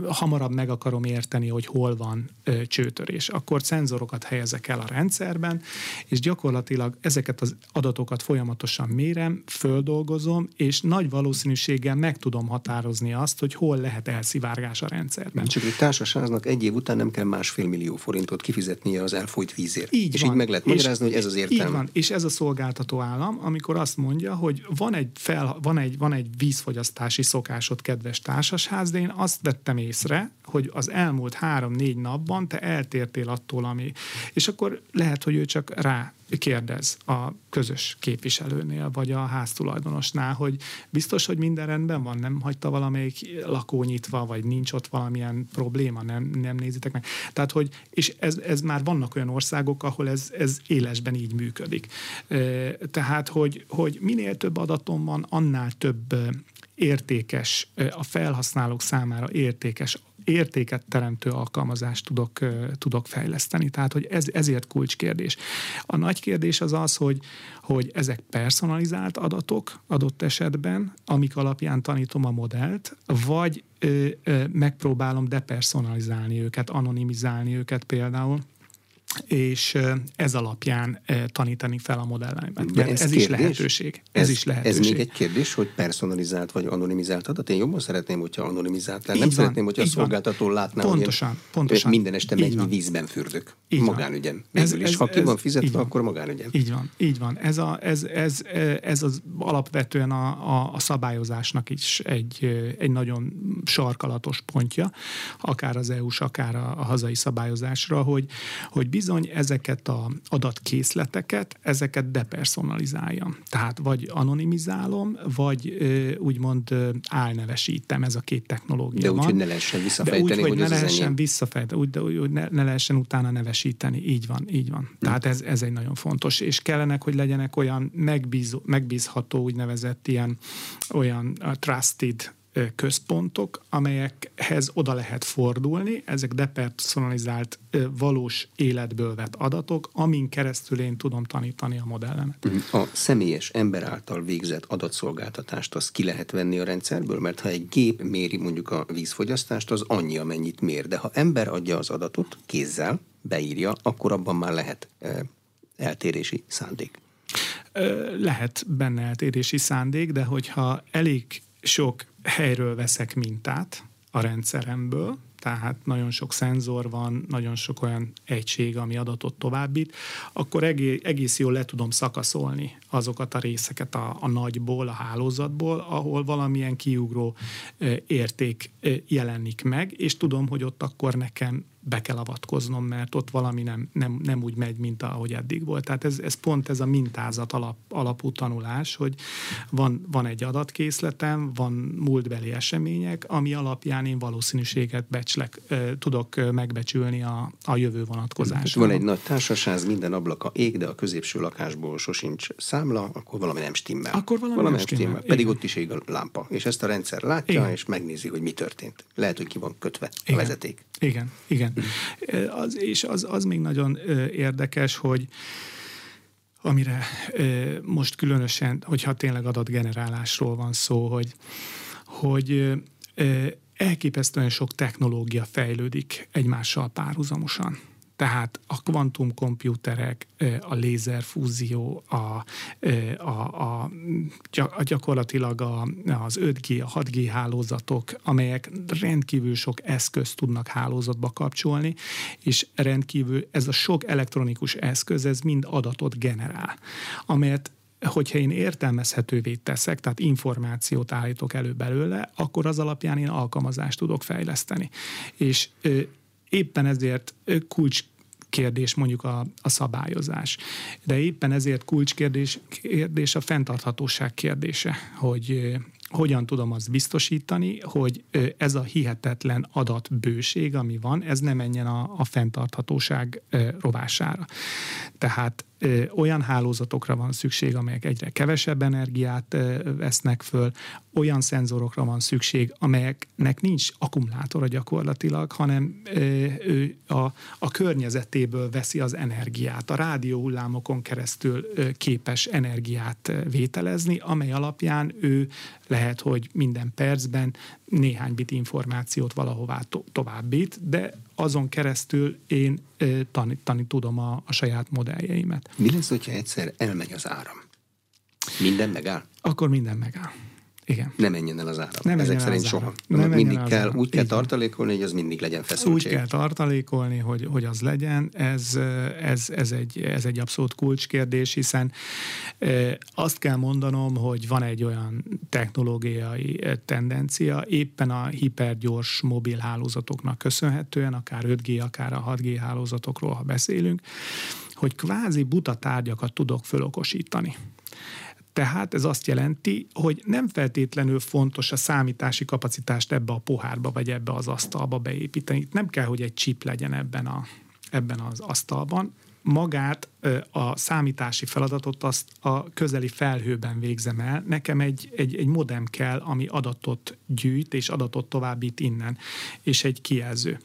hamarabb meg akarom érteni, hogy hol van csőtörés, akkor szenzorokat helyezek el a rendszerben, és gyakorlatilag ezeket az adatokat folyamatosan mérem, földolgozom, és nagy valószínűséggel meg tudom határozni azt, hogy hol lehet elszivárgás a rendszerben. Csak egy társaságnak egy év után nem kell másfél millió forintot kifizetnie az elfolyt vízért. Így és van. így meg lehet magyarázni, hogy ez az értelme. Így van, és ez a szolgáltató állam, amikor azt mondja, hogy van egy, fel, van egy, van egy vízfogyasztási szokásod, kedves társasház, de én azt vettem észre, hogy az elmúlt három-négy napban te eltértél attól, ami... És akkor lehet, hogy ő csak rá kérdez a közös képviselőnél, vagy a háztulajdonosnál, hogy biztos, hogy minden rendben van, nem hagyta valamelyik lakó nyitva, vagy nincs ott valamilyen probléma, nem, nem nézitek meg. Tehát, hogy, és ez, ez már vannak olyan országok, ahol ez, ez élesben így működik. Tehát, hogy, hogy minél több adatom van, annál több értékes, a felhasználók számára értékes értéket teremtő alkalmazást tudok, tudok fejleszteni. Tehát, hogy ez, ezért kulcskérdés. A nagy kérdés az az, hogy, hogy ezek personalizált adatok adott esetben, amik alapján tanítom a modellt, vagy ö, ö, megpróbálom depersonalizálni őket, anonimizálni őket például, és ez alapján tanítani fel a modelleimet. De ez, ez is lehetőség. Ez, ez is lehetőség. Ez még egy kérdés, hogy personalizált vagy anonimizált adat. Én jobban szeretném, hogyha anonimizált lenne. Nem van, szeretném, hogyha a szolgáltató van. látná, pontosan, hogy pontosan. minden este mennyi vízben fürdök. Így magánügyem. Ez, is, ha ki van fizetve, van. akkor magánügyem. Így van, így van. Ez, a, ez, ez, ez az alapvetően a, a, a szabályozásnak is egy, egy nagyon sarkalatos pontja, akár az EU-s, akár a, a hazai szabályozásra, hogy, hogy bizony ezeket a adatkészleteket, ezeket depersonalizáljam. Tehát vagy anonimizálom, vagy úgymond álnevesítem, ez a két technológia De úgy, hogy ne lehessen visszafejteni, de úgy, hogy, hogy ne lehessen visszafejteni, úgy, úgy ne, ne lehessen utána nevesíteni. Így van, így van. Tehát ez, ez egy nagyon fontos. És kellenek, hogy legyenek olyan megbízó, megbízható, úgynevezett ilyen olyan trusted központok, amelyekhez oda lehet fordulni, ezek depersonalizált, valós életből vett adatok, amin keresztül én tudom tanítani a modellemet. Mhm. A személyes ember által végzett adatszolgáltatást azt ki lehet venni a rendszerből, mert ha egy gép méri mondjuk a vízfogyasztást, az annyi, amennyit mér. De ha ember adja az adatot kézzel, beírja, akkor abban már lehet eltérési szándék. Lehet benne eltérési szándék, de hogyha elég sok helyről veszek mintát a rendszeremből, tehát nagyon sok szenzor van, nagyon sok olyan egység, ami adatot továbbít, akkor egész jól le tudom szakaszolni azokat a részeket a, a nagyból, a hálózatból, ahol valamilyen kiugró érték jelenik meg, és tudom, hogy ott akkor nekem be kell avatkoznom, mert ott valami nem, nem, nem úgy megy, mint ahogy eddig volt. Tehát ez, ez pont ez a mintázat alap, alapú tanulás, hogy van, van egy adatkészletem, van múltbeli események, ami alapján én valószínűséget becslek, tudok megbecsülni a, a jövő vonatkozásában. Van egy nagy társaság, minden ablaka ég, de a középső lakásból sosincs számla, akkor valami nem stimmel. Akkor valami, valami nem stimmel. stimmel. Pedig Igen. ott is ég a lámpa. És ezt a rendszer látja, Igen. és megnézi, hogy mi történt. Lehet, hogy ki van kötve Igen. a vezeték. Igen, igen. Az, és az, az még nagyon érdekes, hogy amire most különösen, hogyha tényleg adatgenerálásról van szó, hogy, hogy elképesztően sok technológia fejlődik egymással párhuzamosan. Tehát a kvantumkomputerek, a lézerfúzió, a, a, a, a gyakorlatilag a, az 5G, a 6G hálózatok, amelyek rendkívül sok eszközt tudnak hálózatba kapcsolni, és rendkívül ez a sok elektronikus eszköz, ez mind adatot generál, amelyet hogyha én értelmezhetővé teszek, tehát információt állítok elő belőle, akkor az alapján én alkalmazást tudok fejleszteni. És éppen ezért kulcs kérdés mondjuk a, a szabályozás. De éppen ezért kulcskérdés kérdés a fenntarthatóság kérdése, hogy hogyan tudom azt biztosítani, hogy ez a hihetetlen adatbőség, ami van, ez ne menjen a, a fenntarthatóság rovására. Tehát olyan hálózatokra van szükség, amelyek egyre kevesebb energiát vesznek föl, olyan szenzorokra van szükség, amelyeknek nincs akkumulátora gyakorlatilag, hanem ő a, a környezetéből veszi az energiát. A rádióhullámokon keresztül képes energiát vételezni, amely alapján ő lehet, hogy minden percben néhány bit információt valahová to- továbbít, de azon keresztül én tanítani tudom a, a saját modelljeimet. Mi lesz, hogyha egyszer elmegy az áram? Minden megáll? Akkor minden megáll. Igen. Ne menjen el az áram. Nem Ezek szerint soha. Nem mindig kell, áram. úgy kell tartalékolni, hogy az mindig legyen feszültség. Úgy kell tartalékolni, hogy, hogy az legyen. Ez, ez, ez, egy, ez egy abszolút kulcskérdés, hiszen azt kell mondanom, hogy van egy olyan technológiai tendencia, éppen a hipergyors mobil hálózatoknak köszönhetően, akár 5G, akár a 6G hálózatokról, ha beszélünk, hogy kvázi buta tárgyakat tudok fölokosítani. Tehát ez azt jelenti, hogy nem feltétlenül fontos a számítási kapacitást ebbe a pohárba vagy ebbe az asztalba beépíteni. Itt nem kell, hogy egy chip legyen ebben, a, ebben az asztalban. Magát a számítási feladatot azt a közeli felhőben végzem el. Nekem egy, egy, egy modem kell, ami adatot gyűjt és adatot továbbít innen, és egy kijelző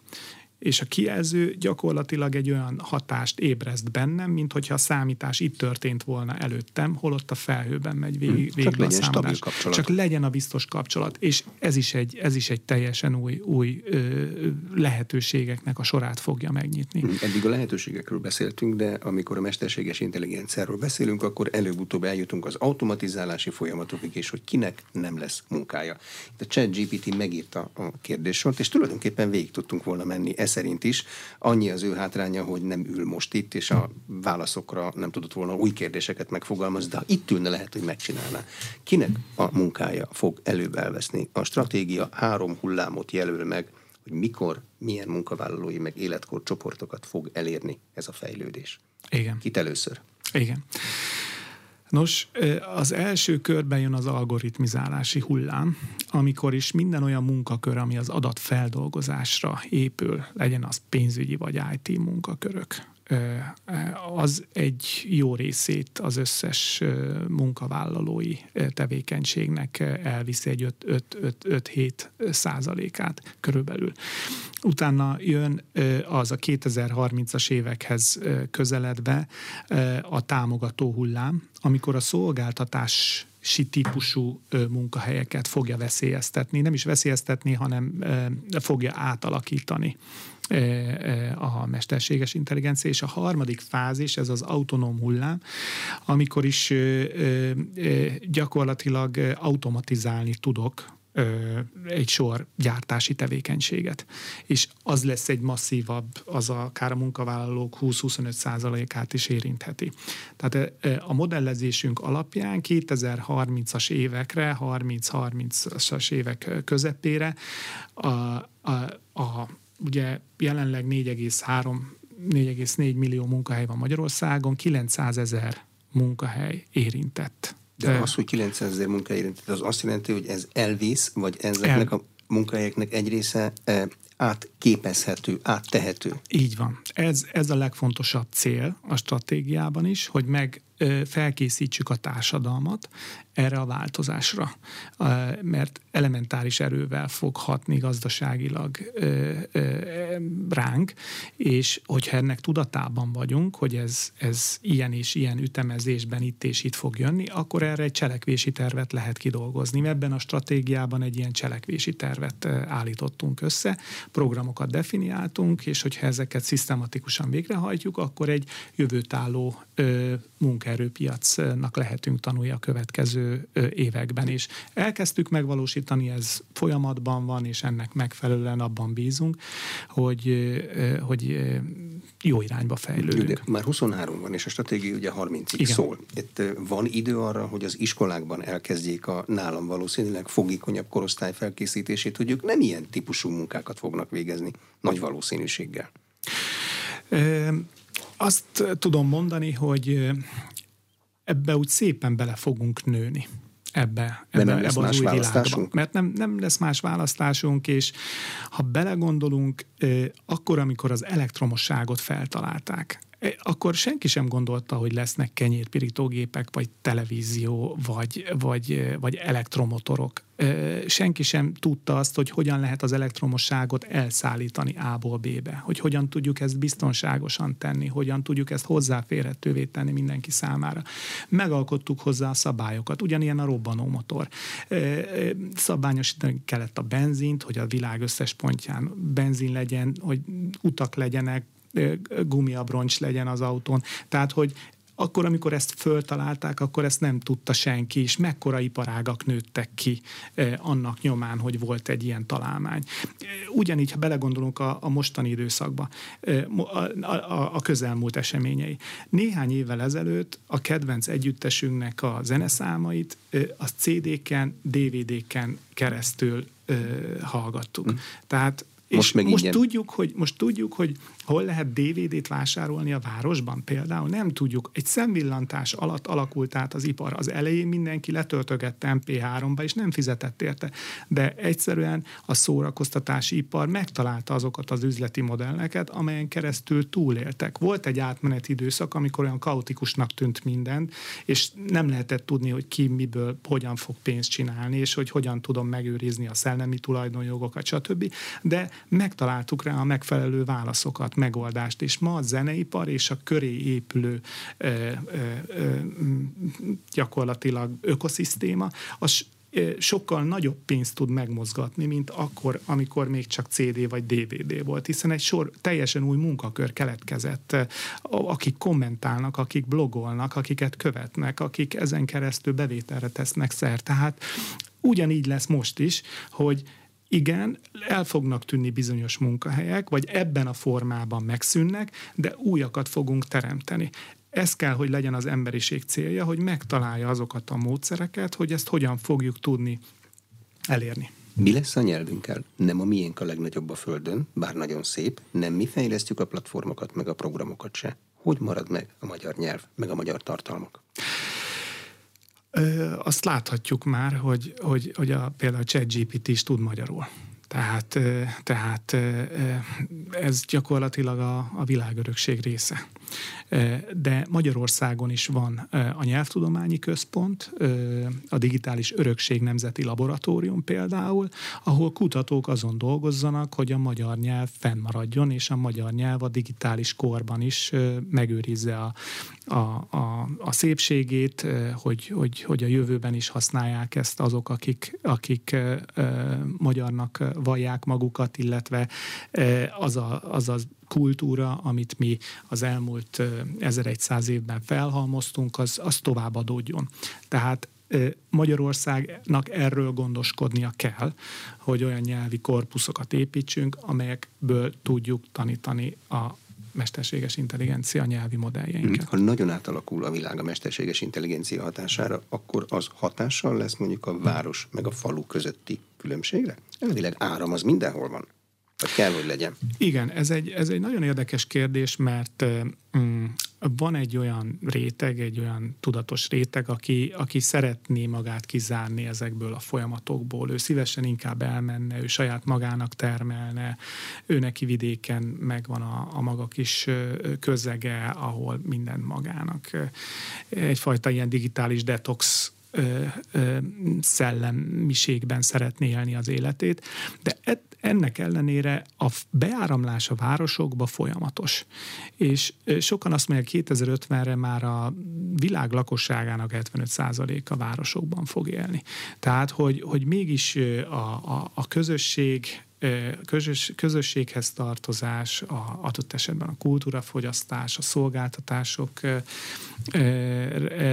és a kijelző gyakorlatilag egy olyan hatást ébreszt bennem, mint hogyha a számítás itt történt volna előttem, holott a felhőben megy végig, hmm. Csak legyen a számolás. Csak legyen a biztos kapcsolat. És ez is egy, ez is egy teljesen új, új ö, lehetőségeknek a sorát fogja megnyitni. Hmm. Eddig a lehetőségekről beszéltünk, de amikor a mesterséges intelligenciáról beszélünk, akkor előbb-utóbb eljutunk az automatizálási folyamatokig, és hogy kinek nem lesz munkája. Itt a chat GPT megírta a kérdéssort, és tulajdonképpen végig tudtunk volna menni e szerint is. Annyi az ő hátránya, hogy nem ül most itt, és a válaszokra nem tudott volna új kérdéseket megfogalmazni, de ha itt ülne, lehet, hogy megcsinálná. Kinek a munkája fog előbb elveszni? A stratégia három hullámot jelöl meg, hogy mikor, milyen munkavállalói meg életkor csoportokat fog elérni ez a fejlődés. Igen. Kit először? Igen. Nos, az első körben jön az algoritmizálási hullám, amikor is minden olyan munkakör, ami az adatfeldolgozásra épül, legyen az pénzügyi vagy IT munkakörök, az egy jó részét az összes munkavállalói tevékenységnek elviszi egy 5-7 százalékát körülbelül. Utána jön az a 2030-as évekhez közeledve a támogató hullám, amikor a szolgáltatás típusú munkahelyeket fogja veszélyeztetni, nem is veszélyeztetni, hanem fogja átalakítani a mesterséges intelligencia, és a harmadik fázis, ez az autonóm hullám, amikor is gyakorlatilag automatizálni tudok egy sor gyártási tevékenységet. És az lesz egy masszívabb, az akár a munkavállalók 20-25 százalékát is érintheti. Tehát a modellezésünk alapján 2030-as évekre, 30-30-as évek közepére a, a, a ugye jelenleg 4,3 4,4 millió munkahely van Magyarországon, 900 ezer munkahely érintett. De az, hogy 900 ezer munkahely érintett, az azt jelenti, hogy ez elvész, vagy ezeknek El... a munkahelyeknek egy része e, átképezhető, áttehető. Így van. Ez, ez a legfontosabb cél a stratégiában is, hogy meg felkészítsük a társadalmat erre a változásra, mert elementáris erővel fog hatni gazdaságilag ránk, és hogyha ennek tudatában vagyunk, hogy ez, ez ilyen és ilyen ütemezésben itt és itt fog jönni, akkor erre egy cselekvési tervet lehet kidolgozni. Ebben a stratégiában egy ilyen cselekvési tervet állítottunk össze, programokat definiáltunk, és hogyha ezeket szisztematikusan végrehajtjuk, akkor egy jövőtálló munkaerőpiacnak lehetünk tanulni a következő években is. Elkezdtük megvalósítani, ez folyamatban van, és ennek megfelelően abban bízunk, hogy, hogy jó irányba fejlődünk. De már 23 van, és a stratégia ugye 30-ig szól. Itt van idő arra, hogy az iskolákban elkezdjék a nálam valószínűleg fogékonyabb korosztály felkészítését, hogy ők nem ilyen típusú munkákat fognak végezni nagy valószínűséggel. Azt tudom mondani, hogy ebbe úgy szépen bele fogunk nőni ebbe, ebbe, nem ebbe az új világba. Mert nem, nem lesz más választásunk, és ha belegondolunk, akkor, amikor az elektromosságot feltalálták, akkor senki sem gondolta, hogy lesznek kenyérpirítógépek, vagy televízió, vagy, vagy, vagy elektromotorok. Senki sem tudta azt, hogy hogyan lehet az elektromosságot elszállítani A-ból B-be, hogy hogyan tudjuk ezt biztonságosan tenni, hogyan tudjuk ezt hozzáférhetővé tenni mindenki számára. Megalkottuk hozzá a szabályokat, ugyanilyen a robbanómotor. Szabályosítani kellett a benzint, hogy a világ összes pontján benzin legyen, hogy utak legyenek, gumiabroncs legyen az autón. Tehát, hogy akkor, amikor ezt föltalálták, akkor ezt nem tudta senki, és mekkora iparágak nőttek ki annak nyomán, hogy volt egy ilyen találmány. Ugyanígy, ha belegondolunk a, a mostani időszakba, a, a, a közelmúlt eseményei. Néhány évvel ezelőtt a kedvenc együttesünknek a zeneszámait a CD-ken, DVD-ken keresztül hallgattuk. Mm. Tehát most, és most tudjuk, hogy, most tudjuk, hogy hol lehet DVD-t vásárolni a városban például. Nem tudjuk. Egy szemvillantás alatt alakult át az ipar. Az elején mindenki letöltögette MP3-ba, és nem fizetett érte. De egyszerűen a szórakoztatási ipar megtalálta azokat az üzleti modelleket, amelyen keresztül túléltek. Volt egy átmeneti időszak, amikor olyan kaotikusnak tűnt minden, és nem lehetett tudni, hogy ki miből, hogyan fog pénzt csinálni, és hogy hogyan tudom megőrizni a szellemi tulajdonjogokat, stb. De megtaláltuk rá a megfelelő válaszokat, megoldást, és ma a zeneipar és a köré épülő ö, ö, ö, gyakorlatilag ökoszisztéma, az sokkal nagyobb pénzt tud megmozgatni, mint akkor, amikor még csak CD vagy DVD volt, hiszen egy sor teljesen új munkakör keletkezett, akik kommentálnak, akik blogolnak, akiket követnek, akik ezen keresztül bevételre tesznek szert. Tehát ugyanígy lesz most is, hogy igen, el fognak tűnni bizonyos munkahelyek, vagy ebben a formában megszűnnek, de újakat fogunk teremteni. Ez kell, hogy legyen az emberiség célja, hogy megtalálja azokat a módszereket, hogy ezt hogyan fogjuk tudni elérni. Mi lesz a nyelvünkkel? Nem a miénk a legnagyobb a Földön, bár nagyon szép, nem mi fejlesztjük a platformokat, meg a programokat se. Hogy marad meg a magyar nyelv, meg a magyar tartalmak? Ö, azt láthatjuk már, hogy, hogy, hogy a, például a ChatGPT is tud magyarul. Tehát, tehát ez gyakorlatilag a, a világörökség része. De Magyarországon is van a Nyelvtudományi Központ, a Digitális Örökség Nemzeti Laboratórium például, ahol kutatók azon dolgozzanak, hogy a magyar nyelv fennmaradjon, és a magyar nyelv a digitális korban is megőrizze a, a, a, a szépségét, hogy, hogy, hogy a jövőben is használják ezt azok, akik, akik magyarnak vallják magukat, illetve az a, az a kultúra, amit mi az elmúlt 1100 évben felhalmoztunk, az, az tovább adódjon. Tehát Magyarországnak erről gondoskodnia kell, hogy olyan nyelvi korpuszokat építsünk, amelyekből tudjuk tanítani a mesterséges intelligencia nyelvi modelljeinket. Ha nagyon átalakul a világ a mesterséges intelligencia hatására, akkor az hatással lesz mondjuk a város meg a falu közötti különbségre? Elvileg áram az mindenhol van. Vagy kell, hogy legyen. Igen, ez egy, ez egy nagyon érdekes kérdés, mert mm, van egy olyan réteg, egy olyan tudatos réteg, aki, aki szeretné magát kizárni ezekből a folyamatokból. Ő szívesen inkább elmenne, ő saját magának termelne, ő neki vidéken megvan a, a maga kis közege, ahol minden magának. Egyfajta ilyen digitális detox szellemiségben szeretné élni az életét, de ennek ellenére a beáramlás a városokba folyamatos. És sokan azt mondják, 2050-re már a világ lakosságának 75%-a városokban fog élni. Tehát, hogy, hogy mégis a, a, a közösség közös, közösséghez tartozás, a, adott esetben a kultúrafogyasztás, a szolgáltatások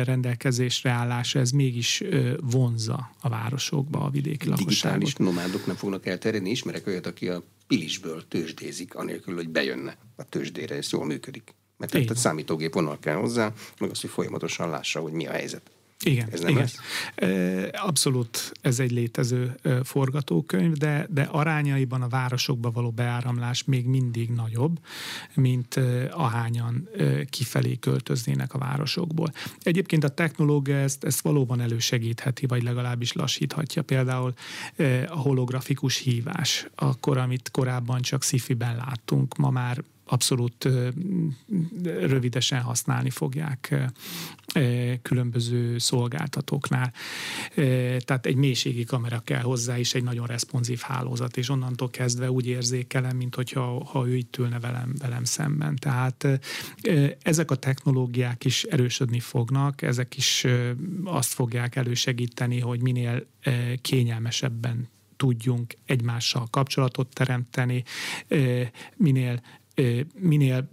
rendelkezésre állása, ez mégis vonza a városokba a vidéki lakosságot. Digitális nomádok nem fognak elterjedni. Ismerek olyat, aki a Pilisből tőzsdézik, anélkül, hogy bejönne a tőzsdére, ez jól működik. Mert a számítógép vonal kell hozzá, meg azt, hogy folyamatosan lássa, hogy mi a helyzet. Igen, ez nem igen. Ez? Abszolút ez egy létező forgatókönyv, de, de arányaiban a városokba való beáramlás még mindig nagyobb, mint ahányan kifelé költöznének a városokból. Egyébként a technológia ezt, ezt valóban elősegítheti, vagy legalábbis lassíthatja. Például a holografikus hívás, akkor, amit korábban csak sci-fi-ben láttunk, ma már abszolút rövidesen használni fogják különböző szolgáltatóknál. Tehát egy mélységi kamera kell hozzá, és egy nagyon responsív hálózat, és onnantól kezdve úgy érzékelem, mint hogyha ha ő itt ülne velem, velem szemben. Tehát ezek a technológiák is erősödni fognak, ezek is azt fogják elősegíteni, hogy minél kényelmesebben tudjunk egymással kapcsolatot teremteni, minél minél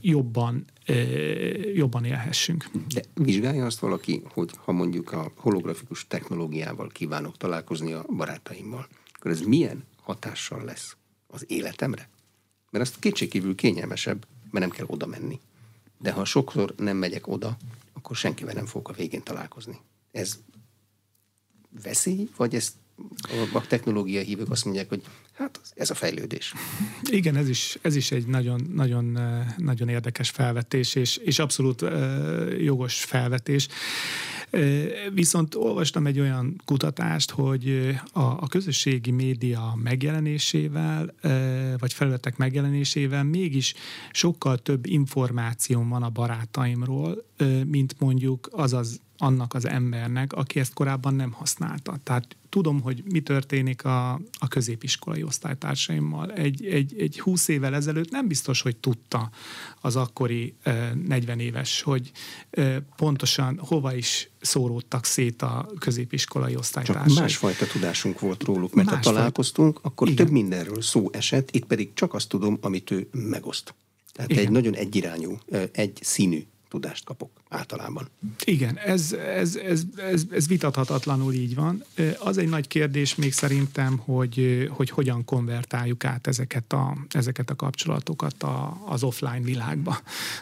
jobban, jobban élhessünk. De vizsgálja azt valaki, hogy ha mondjuk a holografikus technológiával kívánok találkozni a barátaimmal, akkor ez milyen hatással lesz az életemre? Mert azt kétségkívül kényelmesebb, mert nem kell oda menni. De ha sokszor nem megyek oda, akkor senkivel nem fogok a végén találkozni. Ez veszély, vagy ez a technológia hívők azt mondják, hogy hát ez a fejlődés. Igen, ez is, ez is egy nagyon, nagyon, nagyon érdekes felvetés, és, és abszolút jogos felvetés. Viszont olvastam egy olyan kutatást, hogy a, a közösségi média megjelenésével, vagy felületek megjelenésével mégis sokkal több információm van a barátaimról, mint mondjuk az az annak az embernek, aki ezt korábban nem használta. Tehát tudom, hogy mi történik a, a középiskolai osztálytársaimmal. Egy, egy, egy 20 évvel ezelőtt nem biztos, hogy tudta az akkori 40 éves, hogy pontosan hova is szóródtak szét a középiskolai osztálytársaim. Csak másfajta tudásunk volt róluk, mert Másfajta. ha találkoztunk, akkor Igen. több mindenről szó esett, itt pedig csak azt tudom, amit ő megoszt. Tehát Igen. egy nagyon egyirányú, egy színű tudást kapok általában. Igen, ez, ez, ez, ez, ez vitathatatlanul így van. Az egy nagy kérdés még szerintem, hogy, hogy hogyan konvertáljuk át ezeket a, ezeket a kapcsolatokat a, az offline világba.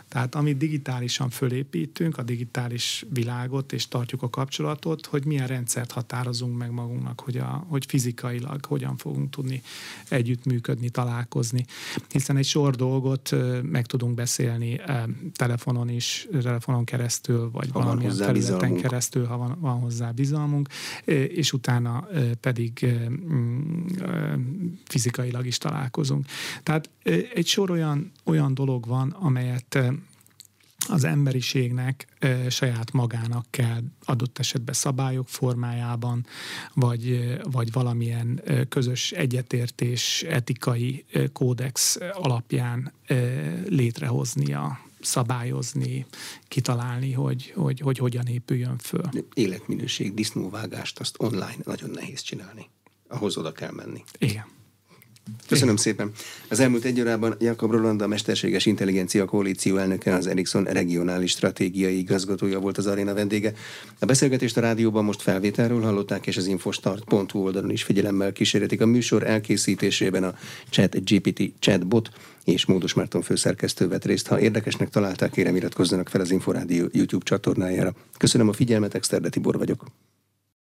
Tehát amit digitálisan fölépítünk, a digitális világot, és tartjuk a kapcsolatot, hogy milyen rendszert határozunk meg magunknak, hogy, a, hogy fizikailag hogyan fogunk tudni együttműködni, találkozni. Hiszen egy sor dolgot meg tudunk beszélni telefonon is, telefonon keresztül, vagy ha valamilyen területen bizalmunk. keresztül, ha van, van hozzá bizalmunk, és utána pedig mm, fizikailag is találkozunk. Tehát egy sor olyan, olyan dolog van, amelyet az emberiségnek e, saját magának kell adott esetben szabályok formájában, vagy, vagy valamilyen közös egyetértés, etikai kódex alapján e, létrehoznia szabályozni, kitalálni, hogy, hogy, hogy hogyan épüljön föl. Életminőség, disznóvágást azt online nagyon nehéz csinálni. Ahhoz oda kell menni. Igen. Köszönöm szépen. Az elmúlt egy órában Jakob Roland, a Mesterséges Intelligencia Koalíció elnöke, az Ericsson regionális stratégiai igazgatója volt az aréna vendége. A beszélgetést a rádióban most felvételről hallották, és az infostart.hu oldalon is figyelemmel kísérletik a műsor elkészítésében a Chat GPT chatbot és Módos Márton főszerkesztő vett részt. Ha érdekesnek találták, kérem iratkozzanak fel az Inforádió YouTube csatornájára. Köszönöm a figyelmet, Exterde Tibor vagyok.